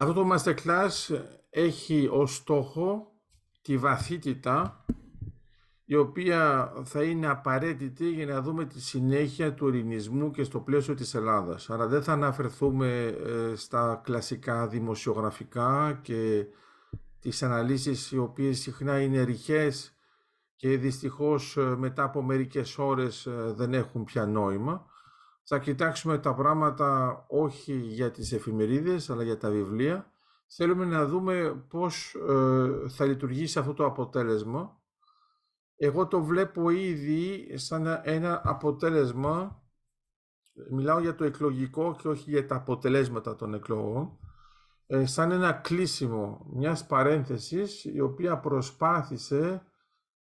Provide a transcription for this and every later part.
Αυτό το masterclass έχει ως στόχο τη βαθύτητα η οποία θα είναι απαραίτητη για να δούμε τη συνέχεια του ελληνισμού και στο πλαίσιο της Ελλάδας. Άρα δεν θα αναφερθούμε ε, στα κλασικά δημοσιογραφικά και τις αναλύσεις οι οποίες συχνά είναι ρηχές και δυστυχώς ε, μετά από μερικές ώρες ε, δεν έχουν πια νόημα. Θα κοιτάξουμε τα πράγματα όχι για τις εφημερίδες αλλά για τα βιβλία. Θέλουμε να δούμε πώς θα λειτουργήσει αυτό το αποτέλεσμα. Εγώ το βλέπω ήδη σαν ένα αποτέλεσμα, μιλάω για το εκλογικό και όχι για τα αποτελέσματα των εκλογών, ε, σαν ένα κλείσιμο μιας παρένθεσης η οποία προσπάθησε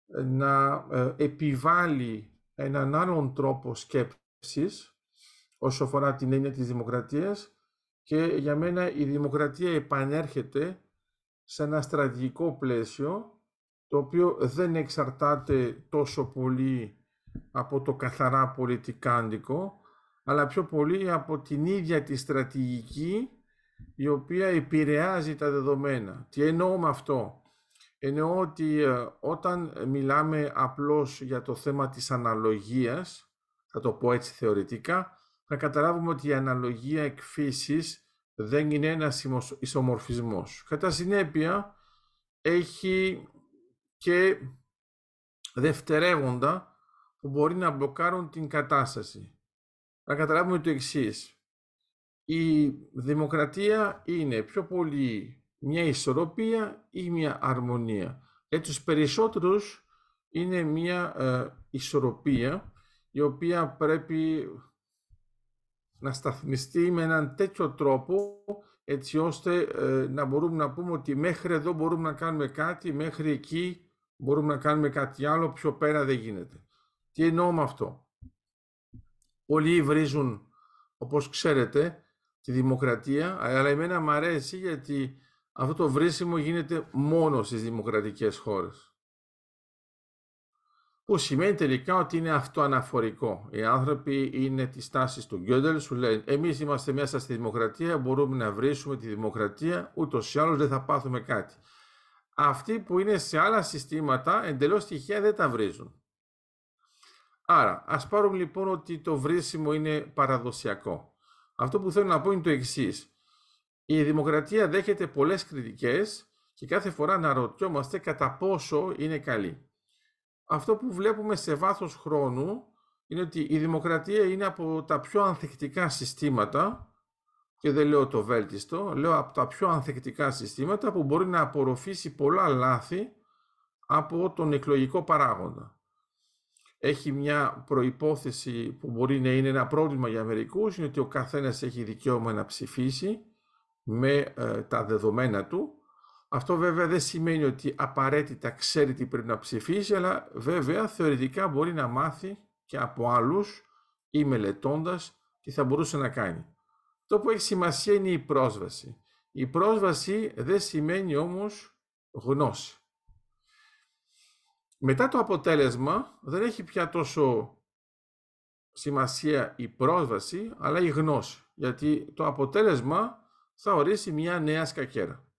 ε, να ε, επιβάλλει έναν άλλον τρόπο σκέψης όσο αφορά την έννοια της δημοκρατίας και για μένα η δημοκρατία επανέρχεται σε ένα στρατηγικό πλαίσιο το οποίο δεν εξαρτάται τόσο πολύ από το καθαρά πολιτικάντικο, αλλά πιο πολύ από την ίδια τη στρατηγική η οποία επηρεάζει τα δεδομένα. Τι εννοώ με αυτό; Εννοώ ότι ε, όταν μιλάμε απλώς για το θέμα της αναλογίας, θα το πω έτσι θεωρητικά, θα καταλάβουμε ότι η αναλογία εκφύσης δεν είναι ένας ισομορφισμός. Κατά συνέπεια, έχει και δευτερεύοντα που μπορεί να μπλοκάρουν την κατάσταση. Να καταλάβουμε το εξής. Η δημοκρατία είναι πιο πολύ μια ισορροπία ή μια αρμονία. Για τους περισσότερους είναι μια ε, ισορροπία η οποία πρέπει να σταθμιστεί με έναν τέτοιο τρόπο έτσι ώστε ε, να μπορούμε να πούμε ότι μέχρι εδώ μπορούμε να κάνουμε κάτι, μέχρι εκεί μπορούμε να κάνουμε κάτι άλλο, πιο πέρα δεν γίνεται. Τι εννοώ με αυτό; Πολλοί βρίζουν, όπως ξέρετε, τη δημοκρατία, αλλά εμένα μου αρέσει γιατί αυτό το βρίσιμο γίνεται μόνο στις δημοκρατικές χώρες. Που σημαίνει τελικά ότι είναι αυτοαναφορικό. Οι άνθρωποι είναι της τάσης του Γκέντελ, σου λένε Εμείς είμαστε μέσα στη δημοκρατία, μπορούμε να βρίσουμε τη δημοκρατία, ούτως ή άλλως δεν θα πάθουμε κάτι αυτοί που είναι σε άλλα συστήματα εντελώς τυχαία δεν τα βρίζουν. Άρα, ας πάρουμε λοιπόν ότι το βρίσιμο είναι παραδοσιακό. Αυτό που θέλω να πω είναι το εξής. Η δημοκρατία δέχεται πολλές κριτικές και κάθε φορά να ρωτιόμαστε κατά πόσο είναι καλή. Αυτό που βλέπουμε σε βάθος χρόνου είναι ότι η δημοκρατία είναι από τα πιο ανθεκτικά συστήματα και δεν λέω το βέλτιστο, λέω από τα πιο ανθεκτικά συστήματα που μπορεί να απορροφήσει πολλά λάθη από τον εκλογικό παράγοντα. Έχει μια προϋπόθεση που μπορεί να είναι ένα πρόβλημα για μερικούς, είναι ότι ο καθένας έχει δικαίωμα να ψηφίσει με ε, τα δεδομένα του. Αυτό βέβαια δεν σημαίνει ότι απαραίτητα ξέρει τι πρέπει να ψηφίσει, αλλά βέβαια θεωρητικά μπορεί να μάθει και από άλλους ή μελετώντας τι θα μπορούσε να κάνει. Το που έχει σημασία είναι η πρόσβαση. Η πρόσβαση δεν σημαίνει όμως γνώση. Μετά το αποτέλεσμα δεν έχει πια τόσο σημασία η πρόσβαση, αλλά η γνώση. Γιατί το αποτέλεσμα θα ορίσει μια νέα σκακέρα.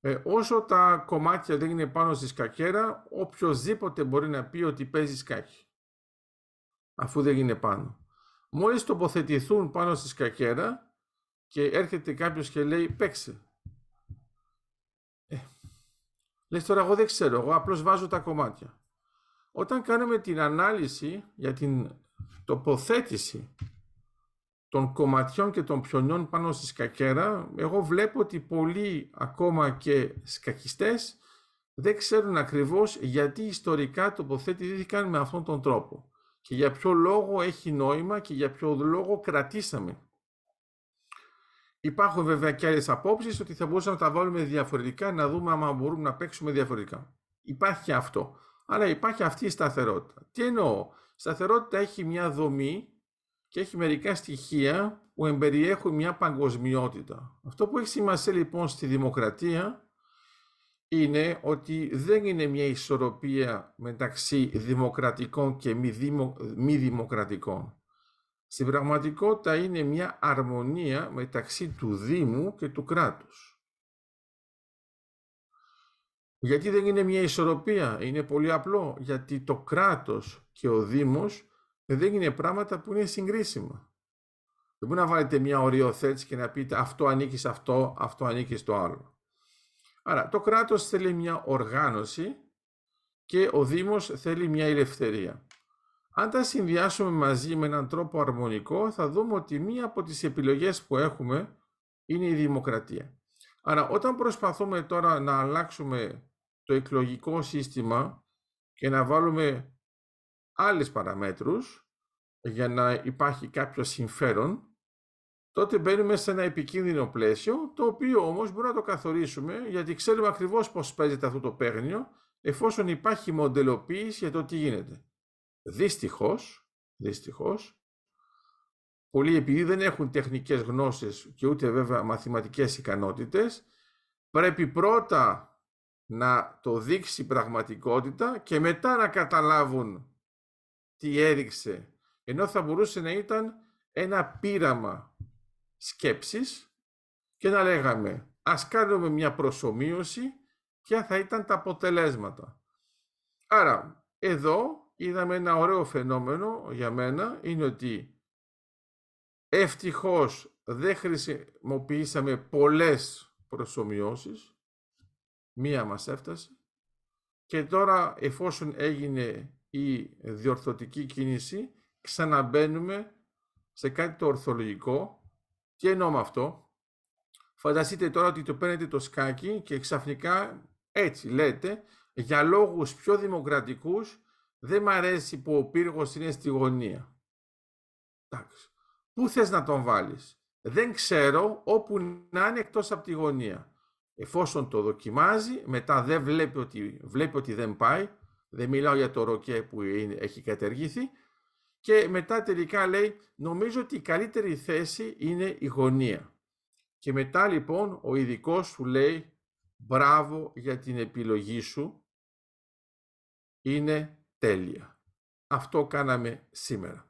Ε, όσο τα κομμάτια δεν είναι πάνω στη σκακέρα, οποιοδήποτε μπορεί να πει ότι παίζει σκάκι. Αφού δεν είναι πάνω. Μόλις τοποθετηθούν πάνω στη σκακέρα και έρχεται κάποιος και λέει παίξε. Ε, λες τώρα εγώ δεν ξέρω, εγώ απλώς βάζω τα κομμάτια. Όταν κάνουμε την ανάλυση για την τοποθέτηση των κομματιών και των πιονιών πάνω στη σκακέρα, εγώ βλέπω ότι πολλοί ακόμα και σκακιστές δεν ξέρουν ακριβώς γιατί ιστορικά τοποθετήθηκαν με αυτόν τον τρόπο και για ποιο λόγο έχει νόημα και για ποιο λόγο κρατήσαμε. Υπάρχουν βέβαια και άλλες απόψεις ότι θα μπορούσαμε να τα βάλουμε διαφορετικά, να δούμε άμα μπορούμε να παίξουμε διαφορετικά. Υπάρχει και αυτό. Αλλά υπάρχει αυτή η σταθερότητα. Τι εννοώ; Σταθερότητα έχει μια δομή και έχει μερικά στοιχεία που εμπεριέχουν μια παγκοσμιότητα. Αυτό που έχει σημασία λοιπόν στη δημοκρατία είναι ότι δεν είναι μια ισορροπία μεταξύ δημοκρατικών και μη, δημοκρατικών. στην πραγματικότητα είναι μια αρμονία μεταξύ του Δήμου και του κράτους. Γιατί δεν είναι μια ισορροπία, είναι πολύ απλό, γιατί το κράτος και ο Δήμος δεν είναι πράγματα που είναι συγκρίσιμα. Δεν μπορεί να βάλετε μια οριοθέτηση και να πείτε αυτό ανήκει σε αυτό, αυτό ανήκει στο άλλο. Άρα το κράτος θέλει μια οργάνωση και ο Δήμος θέλει μια ελευθερία. Αν τα συνδυάσουμε μαζί με έναν τρόπο αρμονικό, θα δούμε ότι μία από τις επιλογές που έχουμε είναι η δημοκρατία. Άρα όταν προσπαθούμε τώρα να αλλάξουμε το εκλογικό σύστημα και να βάλουμε άλλες παραμέτρους για να υπάρχει κάποιο συμφέρον, τότε μπαίνουμε σε ένα επικίνδυνο πλαίσιο, το οποίο όμως μπορούμε να το καθορίσουμε, γιατί ξέρουμε ακριβώς πώς παίζεται αυτό το παίγνιο, εφόσον υπάρχει μοντελοποίηση για το τι γίνεται. Δυστυχώς, δυστυχώς, πολλοί επειδή δεν έχουν τεχνικές γνώσεις και ούτε βέβαια μαθηματικές ικανότητες, πρέπει πρώτα να το δείξει πραγματικότητα και μετά να καταλάβουν τι έδειξε. Ενώ θα μπορούσε να ήταν ένα πείραμα σκέψης και να λέγαμε ας κάνουμε μια προσωμείωση ποια θα ήταν τα αποτελέσματα. Άρα, εδώ είδαμε ένα ωραίο φαινόμενο για μένα, είναι ότι ευτυχώς δεν χρησιμοποιήσαμε πολλές προσωμιώσεις, μία μας έφτασε, και τώρα εφόσον έγινε η διορθωτική κίνηση, ξαναμπαίνουμε σε κάτι το ορθολογικό. Τι εννοώ με αυτό. Φανταστείτε τώρα ότι το παίρνετε το σκάκι και ξαφνικά έτσι λέτε, για λόγους πιο δημοκρατικούς δεν μ' αρέσει που ο πύργος είναι στη γωνία. Εντάξει. Πού θες να τον βάλεις; Δεν ξέρω όπου να είναι εκτός από τη γωνία. Εφόσον το δοκιμάζει, μετά δεν βλέπει ότι, βλέπει ότι δεν πάει, δεν μιλάω για το ροκέ που είναι, έχει κατεργήθει, και μετά τελικά λέει, νομίζω ότι η καλύτερη θέση είναι η γωνία. Και μετά λοιπόν ο ειδικός σου λέει, μπράβο για την επιλογή σου, είναι τέλεια. Αυτό κάναμε σήμερα.